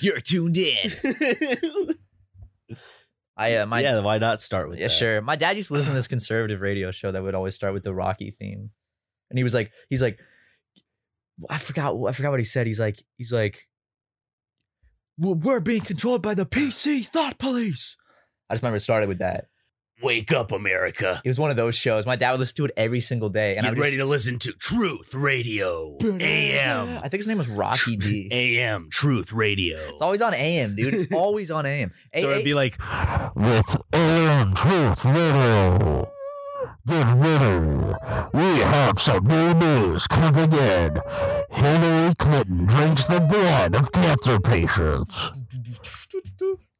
You're tuned in. I uh, my yeah, why not start with yeah that? sure. My dad used to listen to this conservative radio show that would always start with the Rocky theme, and he was like, he's like, I forgot, I forgot what he said. He's like, he's like, "We're- we're being controlled by the PC thought police. I just remember it started with that. Wake up, America. It was one of those shows. My dad would listen to it every single day, and I Get would just- ready to listen to Truth Radio. AM. I think his name was Rocky D. AM. Truth Radio. It's always on AM, dude. It's always on AM. So it'd be like, with AM Truth Radio. Get ready. We have some new news coming in. Hillary Clinton drinks the blood of cancer patients.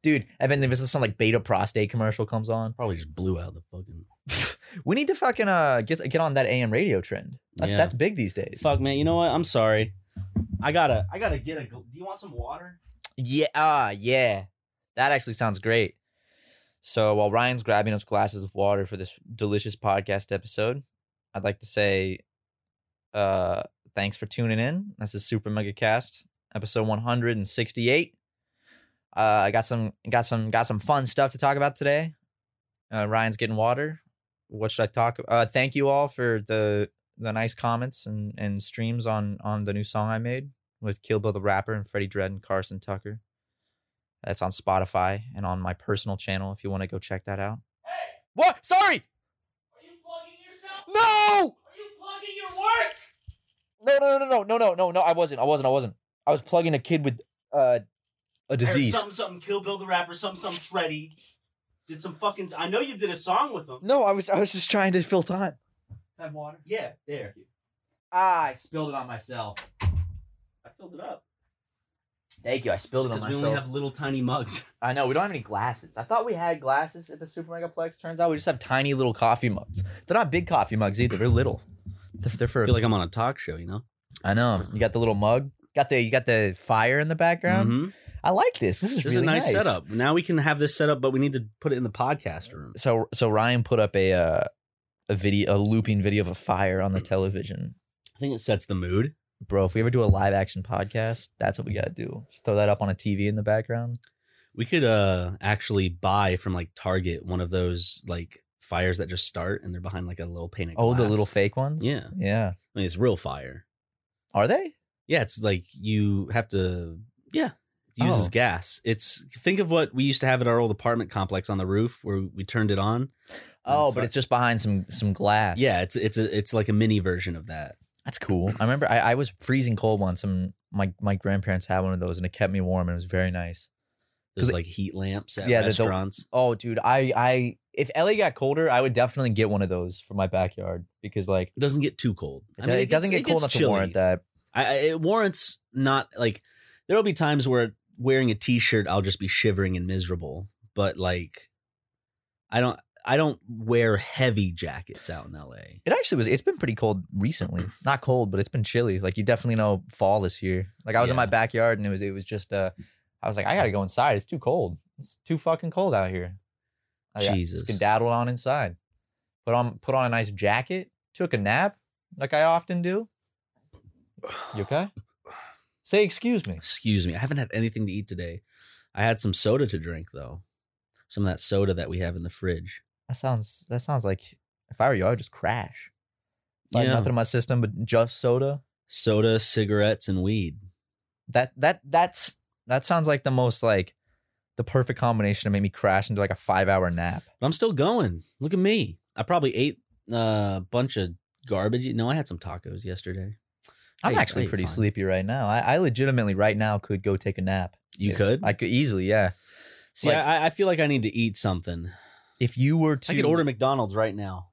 dude. I bet if some like beta prostate commercial comes on, probably just blew out the fucking. we need to fucking uh get get on that AM radio trend. That, Yeah. That's big these days. Fuck, man. You know what? I'm sorry. I gotta, I gotta get a. Do you want some water? Yeah, ah, yeah. That actually sounds great. So while Ryan's grabbing us glasses of water for this delicious podcast episode, I'd like to say uh thanks for tuning in. This is Super Mega Cast, episode 168. Uh I got some got some got some fun stuff to talk about today. Uh Ryan's getting water. What should I talk uh thank you all for the the nice comments and and streams on on the new song I made with Kill Bill the Rapper and Freddie Dredd and Carson Tucker. That's on Spotify and on my personal channel if you want to go check that out. Hey! What? Sorry. Are you plugging yourself? No. Are you plugging your work? No, no, no, no, no, no, no, no. I wasn't. I wasn't. I wasn't. I was plugging a kid with uh a disease. Something, something. Kill Bill the rapper. Something, something. Freddie. Did some fucking. I know you did a song with him. No, I was. I was just trying to fill time. Have water. Yeah, there. Ah, I spilled it on myself. I filled it up Thank you. I spilled it on myself. because we only have little tiny mugs. I know we don't have any glasses. I thought we had glasses at the Super Megaplex. Turns out we just have tiny little coffee mugs. They're not big coffee mugs either. They're little. They're, they're for. I feel like I'm on a talk show. You know. I know. You got the little mug. Got the you got the fire in the background. Mhm. I like this. This is This really is a nice, nice setup. Now we can have this set up, but we need to put it in the podcast room. So so Ryan put up a uh, a video a looping video of a fire on the television. I think it sets the mood. Bro, if we ever do a live action podcast, that's what we gotta do. Just throw that up on a TV in the background. We could uh actually buy from like Target one of those like fires that just start and they're behind like a little of Oh, the glass. little fake ones? Yeah. Yeah. I mean, it's real fire. Are they? Yeah, it's like you have to. Yeah, it uses Oh. gas. It's think of what we used to have at our old apartment complex on the roof where we turned it on. Oh, but it's just behind some some glass. Yeah, it's it's a it's like a mini version of that. That's cool. I remember I, I was freezing cold once and my, my grandparents had one of those and it kept me warm and it was very nice. There's like heat lamps at Yeah, the- the- restaurants. Oh, dude, I I if LA got colder, I would definitely get one of those for my backyard because like it doesn't get too cold. it, do- it doesn't gets- get cold enough gets to chilly. warrant that. I, I, it warrants not like there will be times where wearing a t-shirt I'll just be shivering and miserable, but like I don't I don't wear heavy jackets out in LA. It actually was. It's been pretty cold recently. Not cold, but it's been chilly. Like you definitely know fall is here. Like I was in my backyard and it was it was just uh I was like I gotta go inside. It's too cold. It's too fucking cold out here. I Jesus. skedaddled on inside. Put on put on a nice jacket. Took a nap like I often do. You okay? Say excuse me. Excuse me. I haven't had anything to eat today. I had some soda to drink though. Some of that soda that we have in the fridge. That sounds that sounds like if I were you, I would just crash. Like Yeah. nothing in my system but just soda. Soda, cigarettes, and weed. That that that's that sounds like the most like the perfect combination to make me crash into like a five hour nap. But I'm still going. Look at me. I probably ate uh, a bunch of garbage. No, I had some tacos yesterday. I'm I actually ate pretty fine. sleepy right now. I, I legitimately right now could go take a nap. You could? I could easily, yeah. See, like- I, I feel like I need to eat something. If you were to I could order McDonald's right now.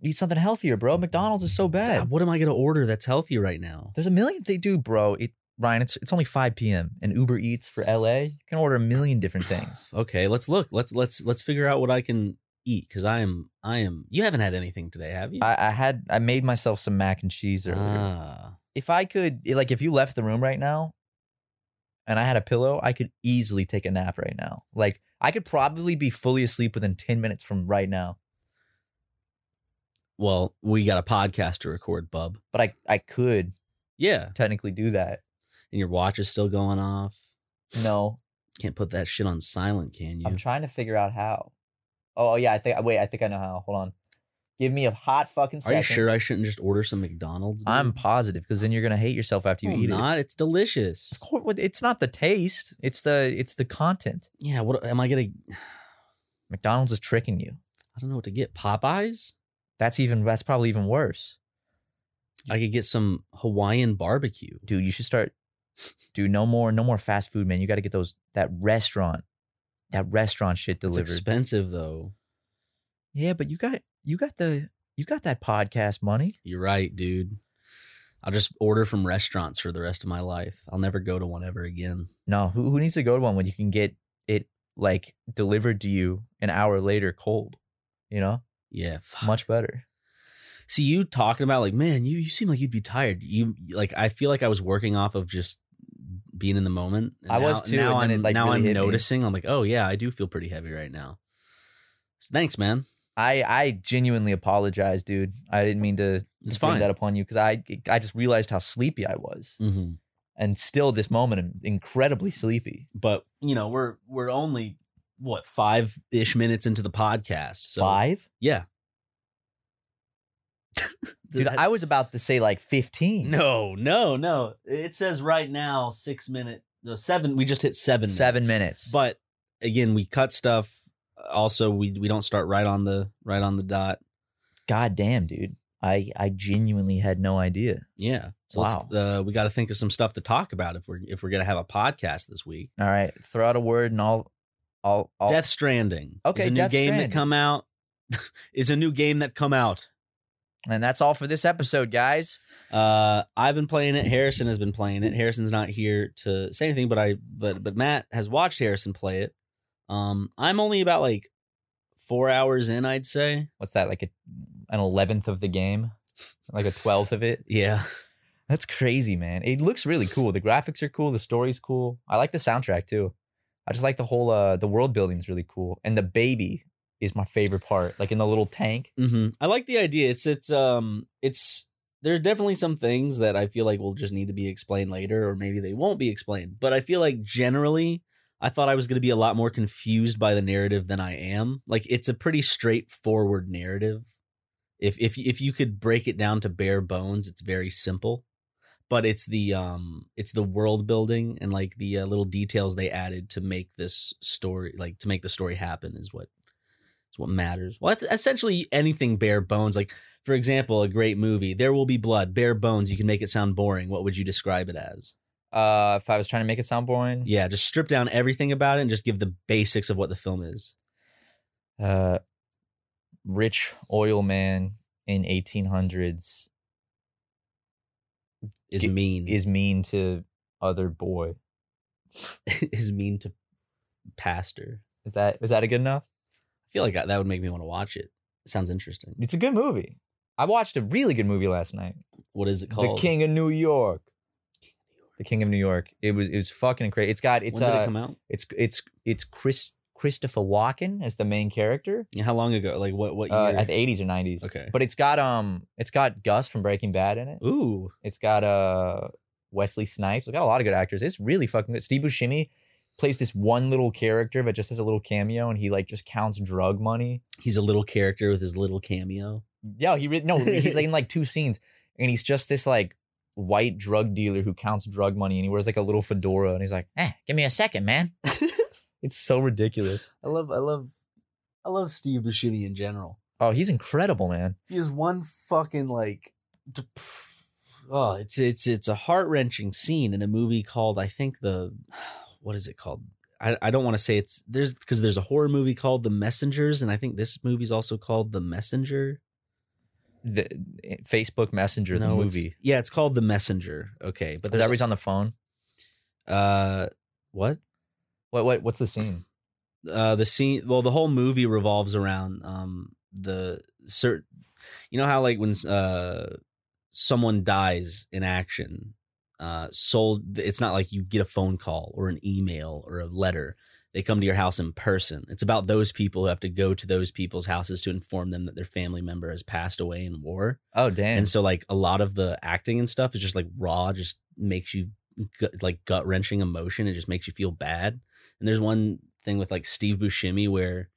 eat something healthier, bro. McDonald's is so bad. God, what am I going to order that's healthy right now? There's a million they do, bro. It, Ryan, it's it's only 5 p.m. and Uber Eats for LA. You can order a million different things. Okay, let's look. Let's let's let's figure out what I can eat because I am I am. You haven't had anything today, have you? I, I had I made myself some mac and cheese earlier. ah, if I could, like, if you left the room right now, and I had a pillow, I could easily take a nap right now. Like, I could probably be fully asleep within 10 minutes from right now. well, we got a podcast to record, bub. But I I could Yeah, technically do that. and your watch is still going off. No, Can't put that shit on silent, can you? I'm trying to figure out how. Oh, oh yeah, I think wait, I think I know how. Hold on. Give me a hot fucking Are second. you sure I shouldn't just order some McDonald's? I'm positive because then you're gonna hate yourself after you No, eat I'm it. not. It's delicious. Of course, what- it's not the taste. It's the it's the content. Yeah. What am I gonna? McDonald's is tricking you. I don't know what to get. Popeyes. That's even that's probably even worse. I could get some Hawaiian barbecue. dude, you should start. Dude, no more, no more fast food, man. You got to get those that restaurant, that restaurant shit It's delivered. expensive though. yeah, but you got, you got the, you got that podcast money. You're right, dude. I'll just order from restaurants for the rest of my life. I'll never go to one ever again. No, who who needs to go to one when you can get it like delivered to you an hour later, cold? You know, Yeah, fuck. much better. See you talking about like, man, you you seem like you'd be tired. You like, I feel like I was working off of just being in the moment. And I was too, Now and I'm like, now really I'm hit me. noticing. I'm like, oh yeah, I do feel pretty heavy right now. So thanks, man. I I genuinely apologize, dude. I didn't mean to It's bring fine. that upon you because I I just realized how sleepy I was, Mm-hmm. and still this moment I'm incredibly sleepy. But you know, we're we're only what five ish minutes into the podcast. So Five, yeah, dude. I was about to say like fifteen. no, no, no. It says right now six minute, no seven. We just hit seven. seven minutes. minutes. But again, we cut stuff. Also, we we don't start right on the right on the dot. God damn, dude. I I genuinely had no idea. Yeah. So Wow. uh, we got to think of some stuff to talk about if we're if we're gonna have a podcast this week. All right, throw out a word and I'll I'll, I'll Death Stranding. Okay, is a new Death game Stranding. that come out. is a new game that come out. and that's all for this episode, guys. Uh, I've been playing it. Harrison has been playing it. Harrison's not here to say anything, but I but but Matt has watched Harrison play it. Um, I'm only about like four hours in, I'd say. What's that? Like a an eleventh of the game, like a twelfth of it. Yeah, That's crazy, man. It looks really cool. The graphics are cool. The story's cool. I like the soundtrack too. I just like the whole uh the world building is really cool. And the baby is my favorite part. Like in the little tank. hmm I like the idea. It's it's um it's there's definitely some things that I feel like will just need to be explained later, or maybe they won't be explained. But I feel like generally, I thought I was going to be a lot more confused by the narrative than I am. Like it's a pretty straightforward narrative. If if if you could break it down to bare bones, it's very simple. But it's the um it's the world building and like the uh, little details they added to make this story like to make the story happen is what is what matters. Well, that's essentially anything bare bones. Like, for example, a great movie, There Will Be Blood, bare bones. You can make it sound boring. What would you describe it as? Uh if I was trying to make it sound boring. Yeah, just strip down everything about it and just give the basics of what the film is. uh rich oil man in 1800s Is Ge- mean. is mean to other boy. is mean to pastor. Is that is that a good enough? I feel like that that would make me want to watch it. It sounds interesting. It's a good movie. I watched a really good movie last night. What is it called? The King of New York. The King of New York. It was it was fucking crazy. It's got it's when did uh it come out? it's it's it's Chris Christopher Walken as the main character. How long ago? Like what? What year? Uh, at the 80s or 90s. Okay. But it's got um it's got Gus from Breaking Bad in it. Ooh, It's got uh Wesley Snipes. It's got a lot of good actors. It's really fucking good. Steve Buscemi plays this one little character, but just as a little cameo, and he like just counts drug money. he's a little character with his little cameo. Yeah, he re- no, he's like in like two scenes, and he's just this like white drug dealer who counts drug money, and he wears like a little fedora, and he's like, "Eh, give me a second, man." it's so ridiculous. I love, I love, I love Steve Buscemi in general. Oh, he's incredible, man. He is one fucking like, oh, it's it's it's a heart wrenching scene in a movie called I think the, what is it called? I, I don't want to say it's there's because there's a horror movie called The Messengers, and I think this movie's also called The Messenger. The Facebook Messenger, the it's- movie. yeah, it's called The Messenger. Okay, but Is that there's where he's on the phone? uh, what? What what what's the scene? uh the scene well the whole movie revolves around um the certain you know how like when uh someone dies in action uh sold it's not like you get a phone call or an email or a letter they come to your house in person. It's about those people who have to go to those people's houses to inform them that their family member has passed away in war. Oh damn! and so like a lot of the acting and stuff is just like raw just makes you like gut wrenching emotion. It just makes you feel bad. And there's one thing with like steve buscemi where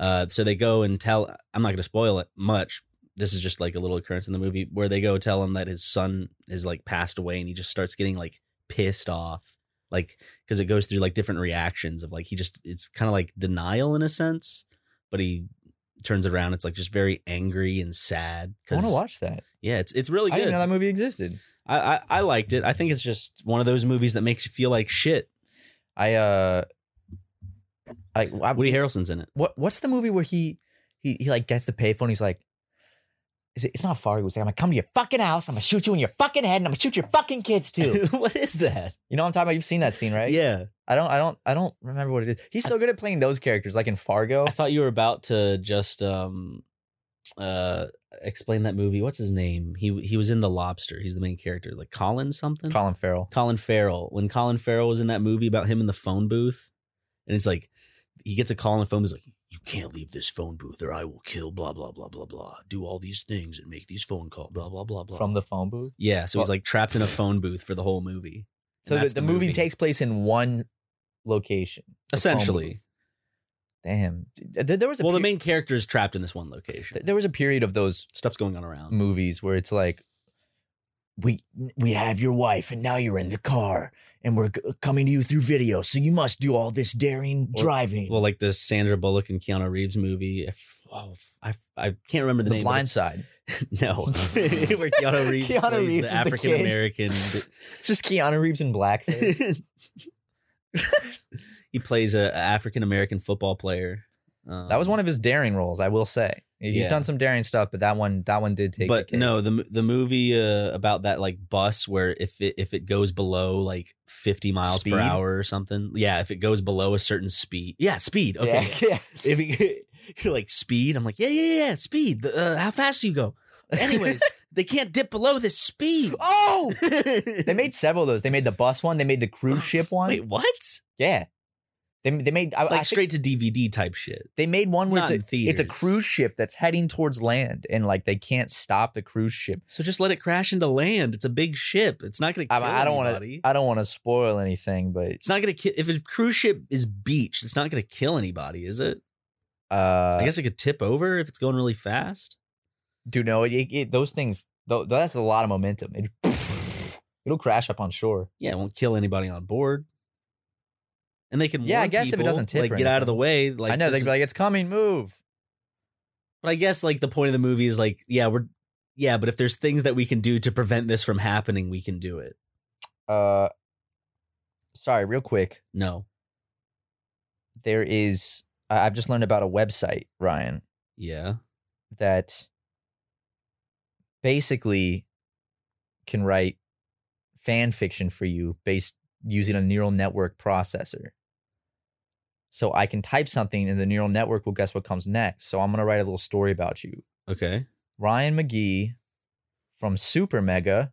uh so they go and tell i'm not going to spoil it much. This is just like a little occurrence in the movie where they go tell him that his son is like passed away and he just starts getting like pissed off like because it goes through like different reactions of like he just it's kind of like denial in a sense but he turns it around it's like just very angry and sad I want to watch that. yeah, it's it's really I good. didn't know that movie existed. I, I I liked it. I think it's just one of those movies that makes you feel like shit. I uh, I, I Woody Harrelson's in it. what what's the movie where he he he like gets the payphone? He's like, is it? It's not Fargo. He's like, I'm gonna come to your fucking house. I'm gonna shoot you in your fucking head, and I'm gonna shoot your fucking kids too. what is that? you know what I'm talking about? You've seen that scene, right? Yeah, I don't. I don't. I don't remember what it is. He's so good at playing those characters, like in Fargo. I thought you were about to just um uh explain that movie. What's his name? He he was in The Lobster. He's the main character, like Colin something. Colin Farrell. Colin Farrell. When Colin Farrell was in that movie about him in the phone booth, and it's like he gets a call on the phone. He's like, "You can't leave this phone booth, or I will kill." Blah blah blah blah blah. Do all these things and make these phone calls. Blah blah blah blah. From the phone booth. yeah, so he's like trapped in a phone booth for the whole movie. So And the, the movie, takes place in one location. essentially. Damn. There, there was a Well, the main character is trapped in this one location. there was a period of those Stuff's going on around. movies where it's like we we have your wife and now you're in the car and we're g- coming to you through video so you must do all this daring Or- driving Well, like the Sandra Bullock and Keanu Reeves movie. If, oh, I I can't remember the, the name. blind side No, where Keanu Reeves Keanu plays Reeves the the African American. it's just keanu reeves in black he plays a, a African American football player. Um, that was one of his daring roles i will say he's Yeah. done some daring stuff but that one that one did take but no, the the movie uh, about that like bus where if it if it goes below like fifty miles Speed? per hour or something, yeah, if it goes below a certain speed, yeah, speed. Okay, yeah, yeah. if it, you're like speed, I'm like, yeah, yeah, yeah, speed. Uh, how fast do you go? Anyways, they can't dip below this speed. oh they made several of those they made the bus one they made the cruise ship one wait, what? yeah they, they made I, I Like think- straight to DVD type shit. They made one where it's a, it's a cruise ship that's heading towards land, and like they can't stop the cruise ship. So just let it crash into land. It's a big ship. It's not going to I, kill I don't want anybody. to. I don't want to spoil anything, but It's not going to kill. If a cruise ship is beached, it's not going to kill anybody, is it? uh, I guess it could tip over if it's going really fast. do no. it, it, those things. Though that's a lot of momentum. It, it'll crash up on shore. Yeah, it won't kill anybody on board. And they can Yeah, I guess if it doesn't tip like get out of the way. Like I know they'd be like, "It's coming, move." but I guess like the point of the movie is like, yeah, we're yeah, but if there's things that we can do to prevent this from happening, we can do it. Uh, sorry, real quick. No, There is. I've just learned about a website, Ryan, yeah, that basically can write fan fiction for you based using a neural network processor. So I can type something and the neural network will guess what comes next. So I'm going to write a little story about you. okay, Ryan McGee from Super Mega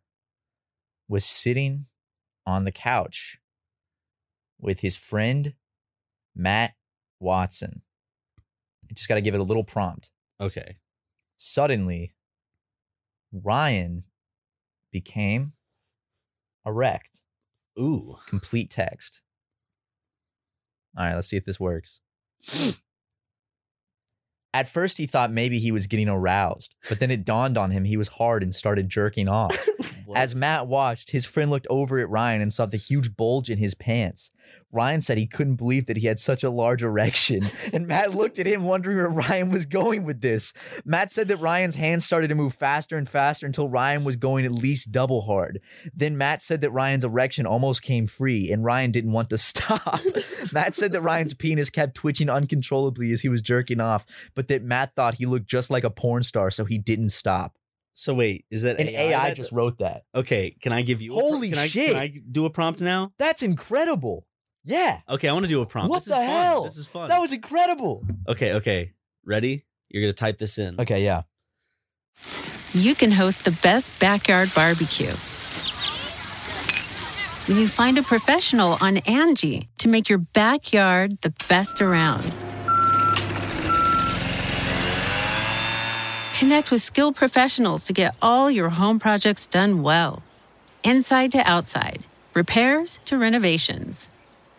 was sitting on the couch with his friend Matt Watson. You just got to give it a little prompt. Okay. Suddenly, Ryan became erect. Ooh. Complete text. All right, let's see if this works. At first, he thought maybe he was getting aroused, but then it dawned on him he was hard and started jerking off. As Matt watched, his friend looked over at Ryan and saw the huge bulge in his pants. Ryan said he couldn't believe that he had such a large erection, and Matt looked at him wondering where Ryan was going with this. Matt said that Ryan's hands started to move faster and faster until Ryan was going at least double hard. Then Matt said that Ryan's erection almost came free, and Ryan didn't want to stop. Matt said that Ryan's penis kept twitching uncontrollably as he was jerking off, but that Matt thought he looked just like a porn star, so he didn't stop. So wait, is that an AI, that- just wrote that. Okay, can I give you? a Holy can I, shit. Can I do a prompt now? That's incredible. Yeah. Okay, I want to do a prompt. What this the is fun. hell? This is fun. That was incredible. okay. Okay, ready? You're gonna type this in. Okay, yeah. you can host the best backyard barbecue. When you find a professional on Angie to make your backyard the best around. Connect with skilled professionals to get all your home projects done well. Inside to outside, repairs to renovations.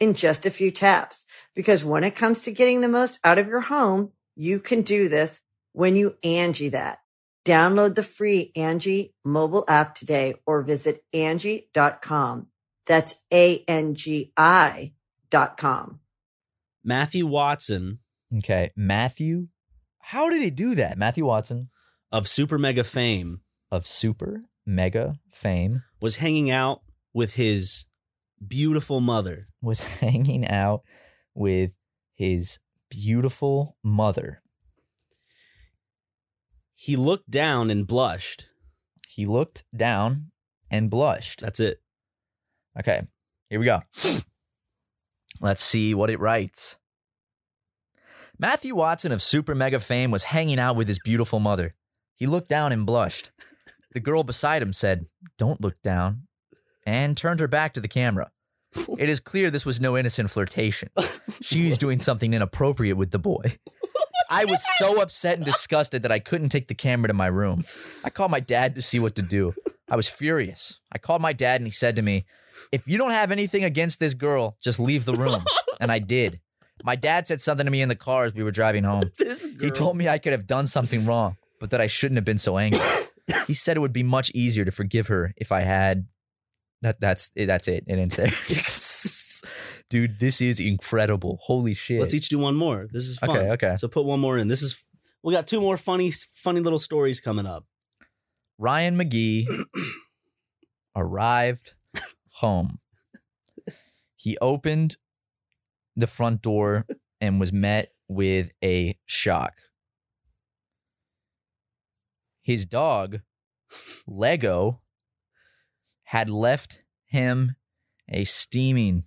in just a few taps. Because when it comes to getting the most out of your home, you can do this when you Angie that. Download the free Angie mobile app today or visit Angie.com. That's A-N-G-I dot com. Matthew Watson Okay. Matthew. How did he do that? Matthew Watson of Super Mega fame of super mega fame was hanging out with his beautiful mother. was hanging out with his beautiful mother. He looked down and blushed. He looked down and blushed. That's it. Okay, here we go. Let's see what it writes. Matthew Watson of Super Mega fame was hanging out with his beautiful mother. He looked down and blushed. The girl beside him said, Don't look down, and turned her back to the camera. It is clear this was no innocent flirtation. She was doing something inappropriate with the boy. I was so upset and disgusted that I couldn't take the camera to my room. I called my dad to see what to do. I was furious. I called my dad and he said to me, If you don't have anything against this girl, just leave the room. And I did. My dad said something to me in the car as we were driving home. He told me I could have done something wrong, but that I shouldn't have been so angry. he said it would be much easier to forgive her if I had. That that's eh, that's it. It didn't say. Dude, this is incredible. Holy shit. Let's each do one more. This is fun. Okay, okay. So put one more in. This is we got two more funny funny little stories coming up. Ryan McGee arrived home. He opened the front door and was met with a shock. His dog, Lego, had left him a steaming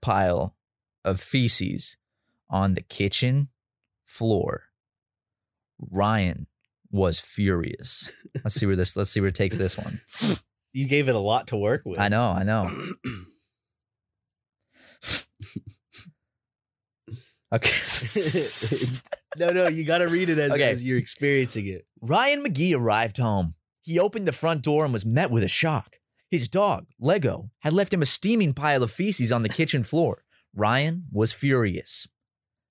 pile of feces on the kitchen floor. Ryan was furious. Let's see where this let's see where it takes this one. You gave it a lot to work with. I know, I know. Okay. no, no, you got to read it as, Okay. as you're experiencing it. Ryan McGee arrived home. He opened the front door and was met with a shock. His dog, Lego, had left him a steaming pile of feces on the kitchen floor. Ryan was furious.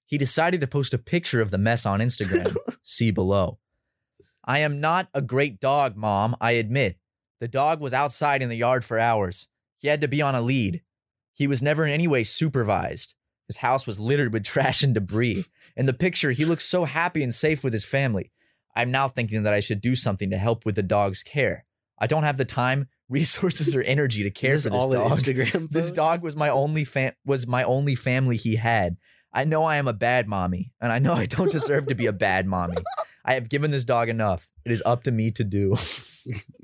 He decided to post a picture of the mess on Instagram. See below. I am not a great dog, Mom, I admit. The dog was outside in the yard for hours. He had to be on a lead. He was never in any way supervised. His house was littered with trash and debris. In the picture, he looks so happy and safe with his family. I'm now thinking that I should do something to help with the dog's care. I don't have the time, resources, or energy to care for this this all an dog. Instagram This dog was my only fam- was my only family he had. I know I am a bad mommy, and I know I don't deserve to be a bad mommy. I have given this dog enough. It is up to me to do.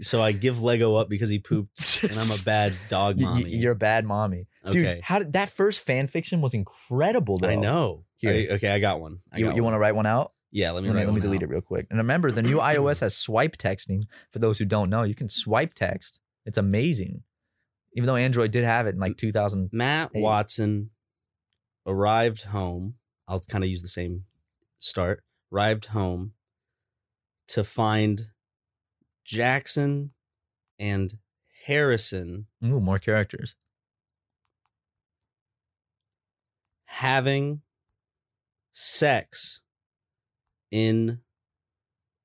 So I give Lego up because he pooped, and I'm a bad dog Y- y- mommy. You're a bad mommy, dude. okay. How did that first fan fiction was incredible? Though I know. Here. I- okay, I got one. I You, you want to write one out? Yeah, let me Let me, let me delete out. it real quick. And remember, the new iOS has swipe texting. For those who don't know, you can swipe text. It's amazing. Even though Android did have it in like 2000. Matt Watson arrived home. I'll kind of use the same start. Arrived home to find Jackson and Harrison Ooh, more characters. having sex in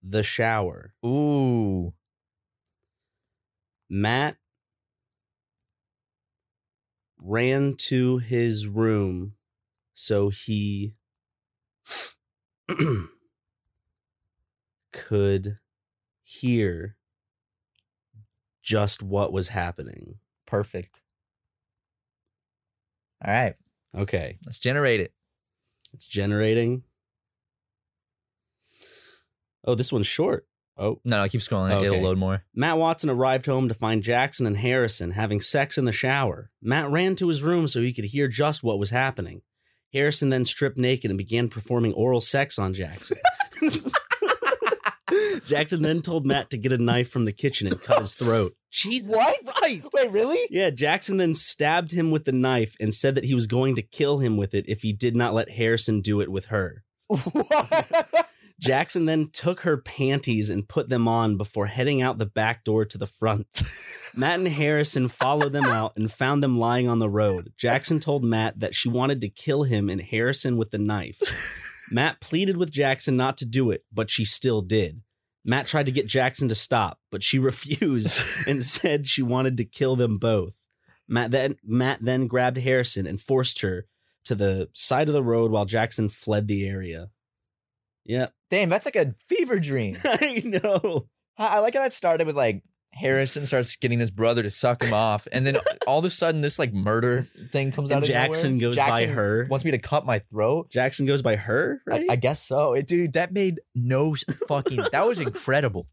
the shower. Ooh. Matt ran to his room so he could hear just what was happening. Perfect. All right. Okay, Let's generate it. it's generating. Oh, this one's short. Oh, No, no, keep scrolling. It'll Okay. load more. Matt Watson arrived home to find Jackson and Harrison having sex in the shower. Matt ran to his room so he could hear just what was happening. Harrison then stripped naked and began performing oral sex on Jackson. Jackson then told Matt to get a knife from the kitchen and cut his throat. Jesus Christ. Wait, really? Yeah, Jackson then stabbed him with the knife and said that he was going to kill him with it if he did not let Harrison do it with her. Jackson then took her panties and put them on before heading out the back door to the front. Matt and Harrison followed them out and found them lying on the road. Jackson told Matt that she wanted to kill him and Harrison with the knife. Matt pleaded with Jackson not to do it, but she still did. Matt tried to get Jackson to stop, but she refused and said she wanted to kill them both. Matt then Matt then grabbed Harrison and forced her to the side of the road while Jackson fled the area. Yep. Damn, that's like a fever dream. I know. I I like how that started with like Harrison starts getting his brother to suck him off, and then all of a sudden this like murder thing comes out. And of Jackson nowhere. goes by her. Wants me to cut my throat. Jackson goes by her, I- right? I, guess so, It- dude. That made no fucking. that was incredible.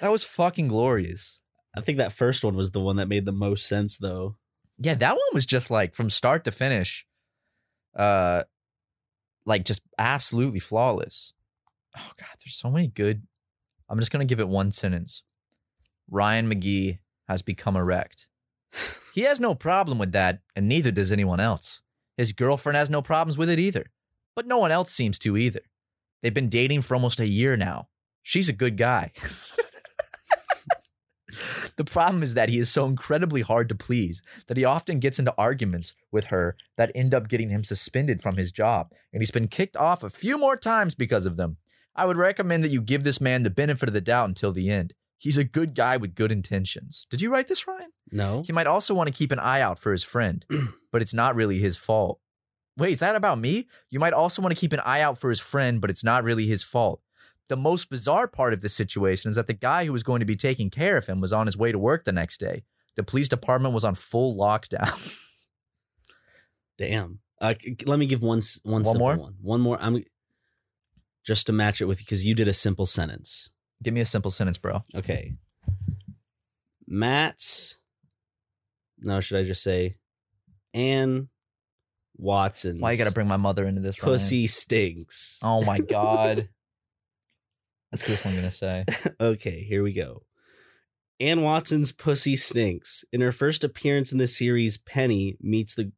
That was fucking glorious. I think that first one was the one that made the most sense, though. Yeah, that one was just like from start to finish, uh, like just absolutely flawless. Oh god, there's so many good. I'm just gonna give it one sentence. Ryan McGee has become erect. He has no problem with that, and neither does anyone else. His girlfriend has no problems with it either, but no one else seems to either. They've been dating for almost a year now. She's a good guy. the problem is that he is so incredibly hard to please that he often gets into arguments with her that end up getting him suspended from his job, and he's been kicked off a few more times because of them. I would recommend that you give this man the benefit of the doubt until the end. He's a good guy with good intentions. Did you write this, Ryan? No. He might also want to keep an eye out for his friend, but it's not really his fault. Wait, is that about me? You might also want to keep an eye out for his friend, but it's not really his fault. The most bizarre part of this situation is that the guy who was going to be taking care of him was on his way to work the next day. The police department was on full lockdown. Damn. Uh, let me give one one One more? one. One more. I'm just to match it with you, because you did a simple sentence. Give me a simple sentence, bro. Okay. Matt's. No, should I just say Anne Watson. Why you got to bring my mother into this? Ryan? pussy stinks? Oh my god. What's this one I'm gonna say? okay, here we go. Anne Watson's pussy stinks. In her first appearance in the series, Penny meets the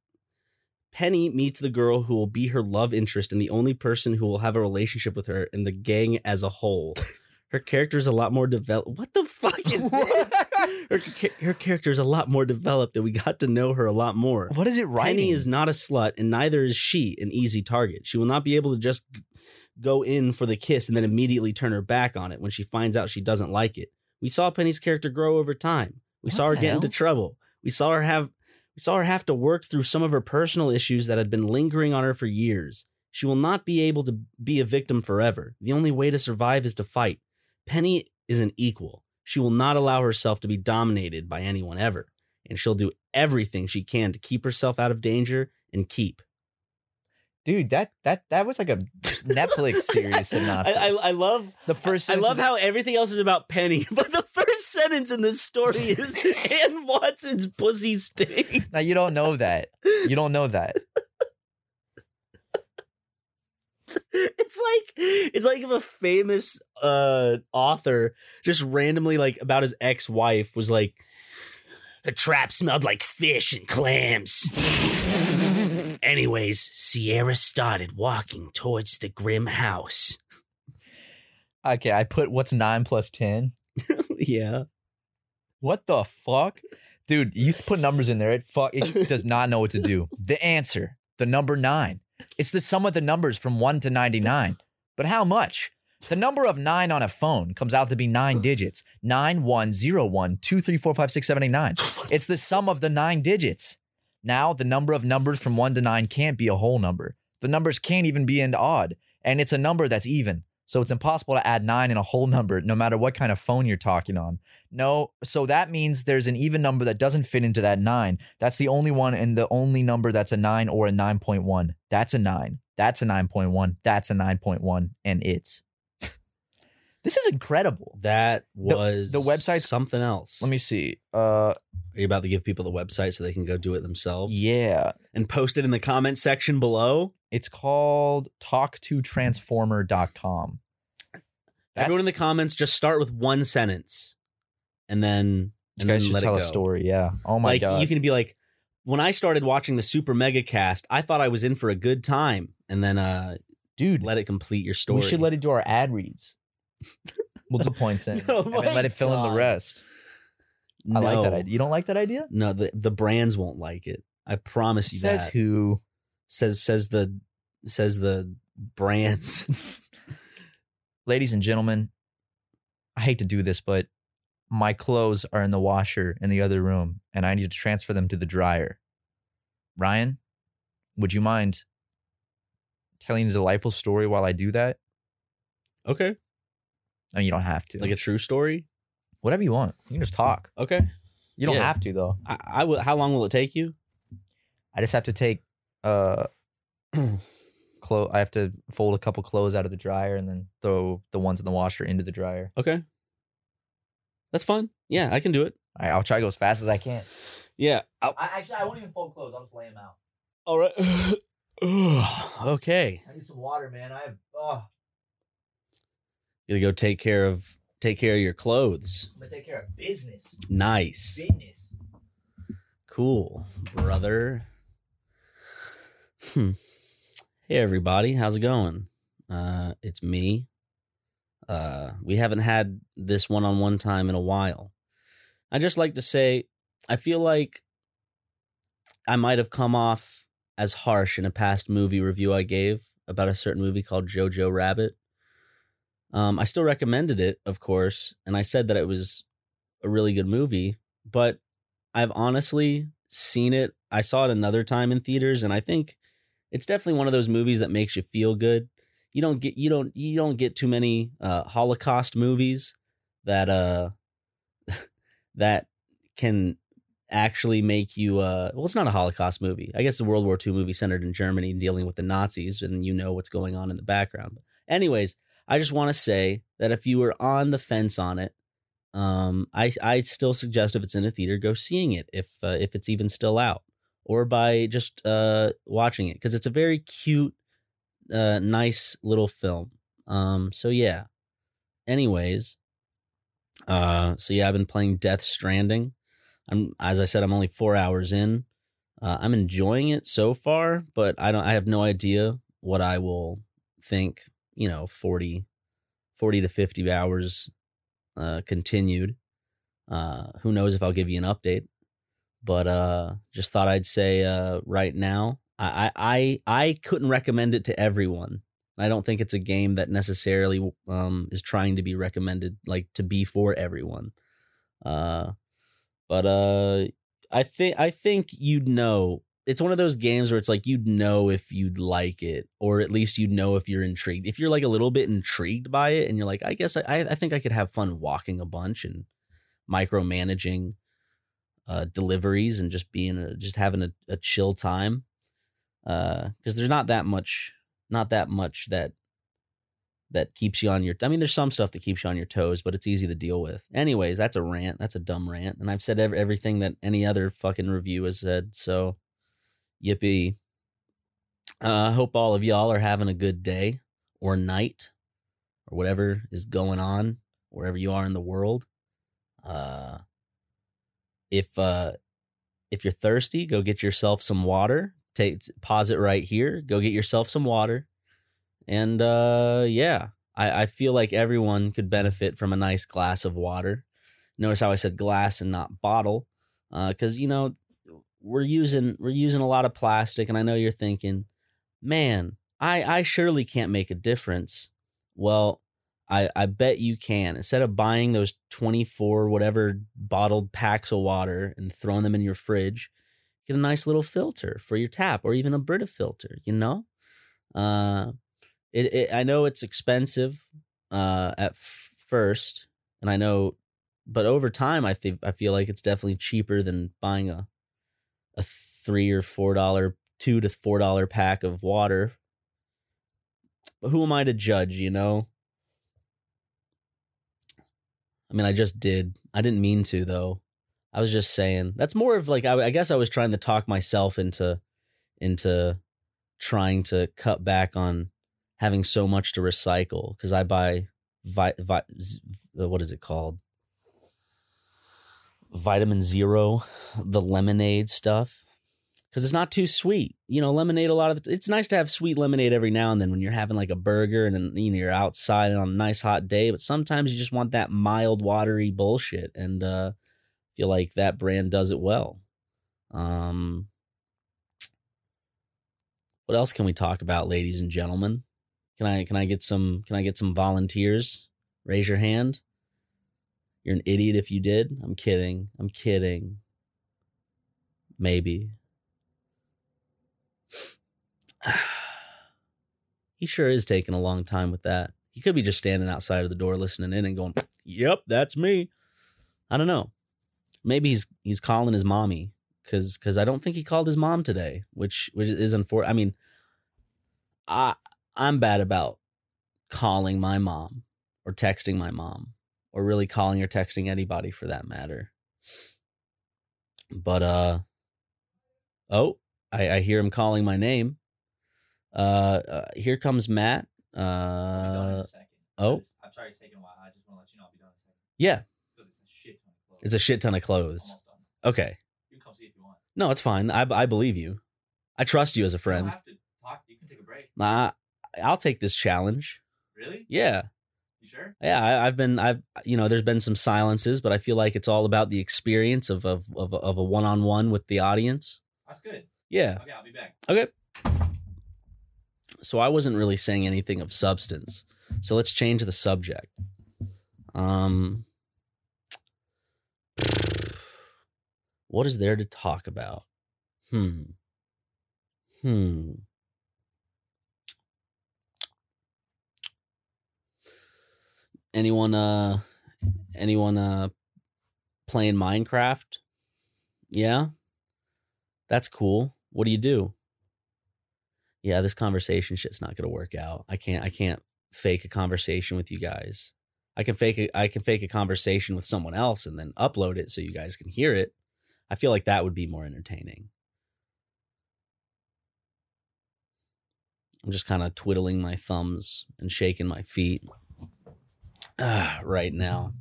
Penny meets the girl who will be her love interest and the only person who will have a relationship with her in the gang as a whole. Her character is a lot more developed. What the fuck is this? her, her character is a lot more developed, and we got to know her a lot more. What is it writing? Penny is not a slut, and neither is she an easy target. She will not be able to just go in for the kiss and then immediately turn her back on it when she finds out she doesn't like it. We saw Penny's character grow over time. We What saw her get into trouble. We saw her have we saw her have to work through some of her personal issues that had been lingering on her for years. She will not be able to be a victim forever. The only way to survive is to fight. Penny is an equal. She will not allow herself to be dominated by anyone ever, and she'll do everything she can to keep herself out of danger and keep. dude. That that that was like a Netflix series synopsis. I, I, I love the first. I love how everything else is about Penny, but the first sentence in this story is Anne Watson's pussy stinks. Now you don't know that. You don't know that. It's like it's like if a famous uh author just randomly like about his ex-wife was like the trap smelled like fish and clams. Anyways, Sierra started walking towards the grim house. Okay, I put what's nine plus ten. yeah. What the fuck, dude? You put numbers in there. It fuck. It does not know what to do. The answer, the number nine. It's the sum of the numbers from one to ninety nine. But how much? The number of nine on a phone comes out to be nine digits. Nine one zero one two three four five six seven eight nine. It's the sum of the nine digits. Now the number of numbers from one to nine can't be a whole number. The numbers can't even be in odd, and it's a number that's even. So it's impossible to add nine in a whole number, no matter what kind of phone you're talking on. No, so that means there's an even number that doesn't fit into that nine. That's the only one and the only number that's a nine or a 9.1. That's a nine. That's a 9.1. That's a 9.1. And it's. This is incredible. That was the website's- something else. Let me see. Uh Are you about to give people the website so they can go do it themselves? yeah. And post it in the comment section below? It's called talktotransformer.com. Everyone in the comments just start with one sentence and then You and guys then should let tell it a go. story. Yeah. Oh my like god. you can be like, when I started watching the Super Mega Cast, I thought I was in for a good time, and then uh, dude. let it complete your story. We should let it do our ad reads. We'll do points in Oh and then my let it fill in God. the rest. I like that No. idea. You don't like that idea? No, the the brands won't like it. I promise you Says that. who? says says the says the brands. Ladies and gentlemen, I hate to do this, but my clothes are in the washer in the other room, and I need to transfer them to the dryer. Ryan, would you mind telling a delightful story while I do that? okay, No, you don't have to. like a true story. Whatever you want. You can just talk. Okay, You don't Yeah. have to though. I, I will. How long will it take you? I just have to take uh clo- I have to fold a couple clothes out of the dryer and then throw the ones in the washer into the dryer. Okay, that's fun. Yeah, I can do it. All right, I'll try to go as fast as I can. Yeah. I'll- I actually I won't even fold clothes. I'll just lay them out. all right. okay. I need some water, man. I have oh, Gonna go take care of take care of your clothes. I'm gonna take care of business. Nice. Business. Cool, brother. Hmm. Hey everybody, how's it going? Uh it's me. Uh we haven't had this one-on-one time in a while. I just like to say I feel like I might have come off as harsh in a past movie review I gave about a certain movie called Jojo Rabbit. Um I still recommended it, of course, and I said that it was a really good movie, but I've honestly seen it. I saw it another time in theaters, and I think it's definitely one of those movies that makes you feel good. You don't get you don't you don't get too many uh, Holocaust movies that uh that can actually make you uh well it's not a Holocaust movie. I guess a World War II movie centered in Germany dealing with the Nazis and you know what's going on in the background. Anyways, I just want to say that if you were on the fence on it, um, I I still suggest if it's in a theater, go seeing it if uh, if it's even still out. or by just uh, watching it because it's a very cute, uh, nice little film. Um, so yeah. Anyways, uh, so yeah, I've been playing Death Stranding. I'm as I said, I'm only four hours in. Uh, I'm enjoying it so far, but I don't. I have no idea what I will think. You know, 40, 40 to fifty hours uh, continued. Uh, who knows if I'll give you an update? But uh, just thought I'd say uh, right now, I, I I couldn't recommend it to everyone. I don't think it's a game that necessarily um, is trying to be recommended like to be for everyone. Uh, but uh, I think I think you'd know. It's one of those games where it's like you'd know if you'd like it, or at least you'd know if you're intrigued. If you're like a little bit intrigued by it, and you're like, I guess I, I think I could have fun walking a bunch and micromanaging uh, deliveries and just being a, just having a, a chill time. Because uh, there's not that much, not that much that that keeps you on your. I mean, there's some stuff that keeps you on your toes, but it's easy to deal with. Anyways, that's a rant. That's a dumb rant, and I've said ev- everything that any other fucking review has said. So, yippee! Uh, I uh, hope all of y'all are having a good day or night or whatever is going on wherever you are in the world. Uh, if uh, if you're thirsty, go get yourself some water. Take pause it right here. Go get yourself some water and uh, yeah, I, I feel like everyone could benefit from a nice glass of water. Notice how I said glass and not bottle, because uh, you know we're using we're using a lot of plastic, and I know you're thinking, man, I I surely can't make a difference. Well, I I bet you can. Instead of buying those 24 whatever bottled packs of water and throwing them in your fridge, get a nice little filter for your tap or even a Brita filter, you know? Uh it, it I know it's expensive uh, at f- first, and I know, but over time, I think I feel like it's definitely cheaper than buying a a three or four dollar, two to four dollar pack of water. But who am I to judge? You know. I mean, I just did. I didn't mean to though. I was just saying. That's more of like I, I guess I was trying to talk myself into into trying to cut back on having so much to recycle because I buy vi-, vi- what is it called? Vitamin Zero, the lemonade stuff. Because it's not too sweet, you know. Lemonade, a lot of the, it's nice to have sweet lemonade every now and then when you're having like a burger and you know you're outside on a nice hot day. But sometimes you just want that mild, watery bullshit, and uh, feel like that brand does it well. Um, what else can we talk about, ladies and gentlemen? Can I can I get some can I get some volunteers? Raise your hand. You're an idiot if you did. I'm kidding. I'm kidding. Maybe. he sure is taking a long time with that. He could be just standing outside of the door listening in and going, "Yep, that's me." I don't know. Maybe he's he's calling his mommy because because I don't think he called his mom today, which which is unfortunate. I mean, I I'm bad about calling my mom or texting my mom or really calling or texting anybody for that matter. But uh oh, I, I hear him calling my name. Uh, uh here comes Matt. Uh oh. I'm sorry it's taking a while. I just want to let you know I'll be done in a second. Yeah. Because it's a shit ton of clothes. It's a shit ton of clothes. Okay. You can come see if you want. No, it's fine. I I believe you. I trust you as a You friend. don't have to talk. You can take a break. Nah, I'll take this challenge. Really? Yeah. You sure? Yeah, I, I've been, I've, you know, there's been some silences, but I feel like it's all about the experience of of of, of a one on one with the audience. That's good. Yeah. Okay, I'll be back. Okay. So I wasn't really saying anything of substance. So let's change the subject. Um, what is there to talk about? Hmm. Hmm. anyone uh anyone uh playing Minecraft? Yeah. That's cool. What do you do? Yeah, this conversation shit's not going to work out. I can't I can't fake a conversation with you guys. I can fake a, I can fake a conversation with someone else and then upload it so you guys can hear it. I feel like that would be more entertaining. I'm just kind of twiddling my thumbs and shaking my feet ah, right now.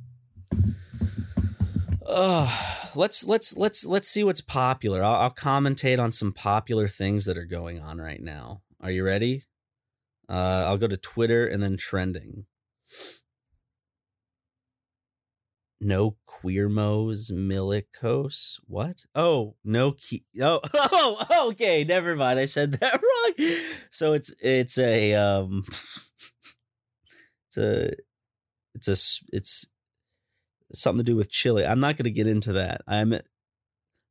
Uh, let's let's let's let's see what's popular. I'll, I'll commentate on some popular things that are going on right now. Are you ready? Uh, I'll go to Twitter and then trending. No queermos milicos. What? Oh, no key. Oh, oh, okay. Never mind. I said that wrong. So it's it's a um, it's a it's a it's something to do with chili. I'm not going to get into that. I'm I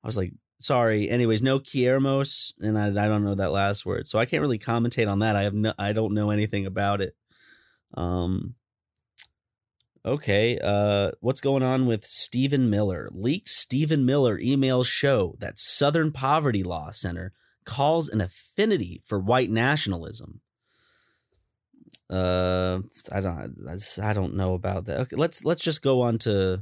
was like, sorry. Anyways, no quiermos, and I I don't know that last word, so I can't really commentate on that. I have no I don't know anything about it. Um. Okay, uh, what's going on with Stephen Miller? Leaked Stephen Miller emails show that Southern Poverty Law Center calls an affinity for white nationalism. Uh, I don't, I don't know about that. Okay, let's let's just go on to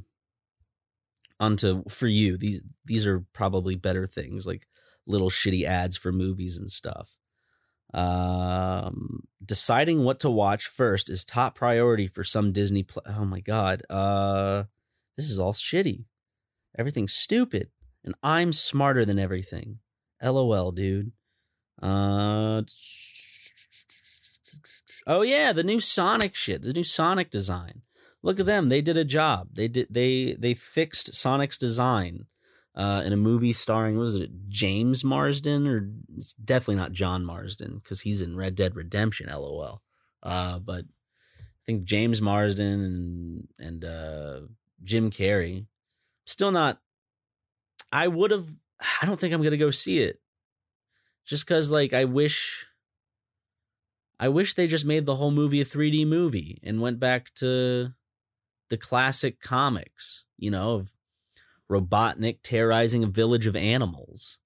onto for you. These these are probably better things like little shitty ads for movies and stuff. Um, deciding what to watch first is top priority for some Disney. Pl- oh my god, uh, this is all shitty. Everything's stupid, and I'm smarter than everything. LOL, dude. Uh, oh yeah, the new Sonic shit, the new Sonic design. Look at them; they did a job. They did they they fixed Sonic's design uh, in a movie starring what was it James Marsden or it's definitely not John Marston because he's in Red Dead Redemption. LOL. Uh, but I think James Marsden and and uh, Jim Carrey. Still not. I would have. I don't think I'm gonna go see it. Just because, like, I wish. I wish they just made the whole movie a 3D movie and went back to the classic comics, you know, of Robotnik terrorizing a village of animals.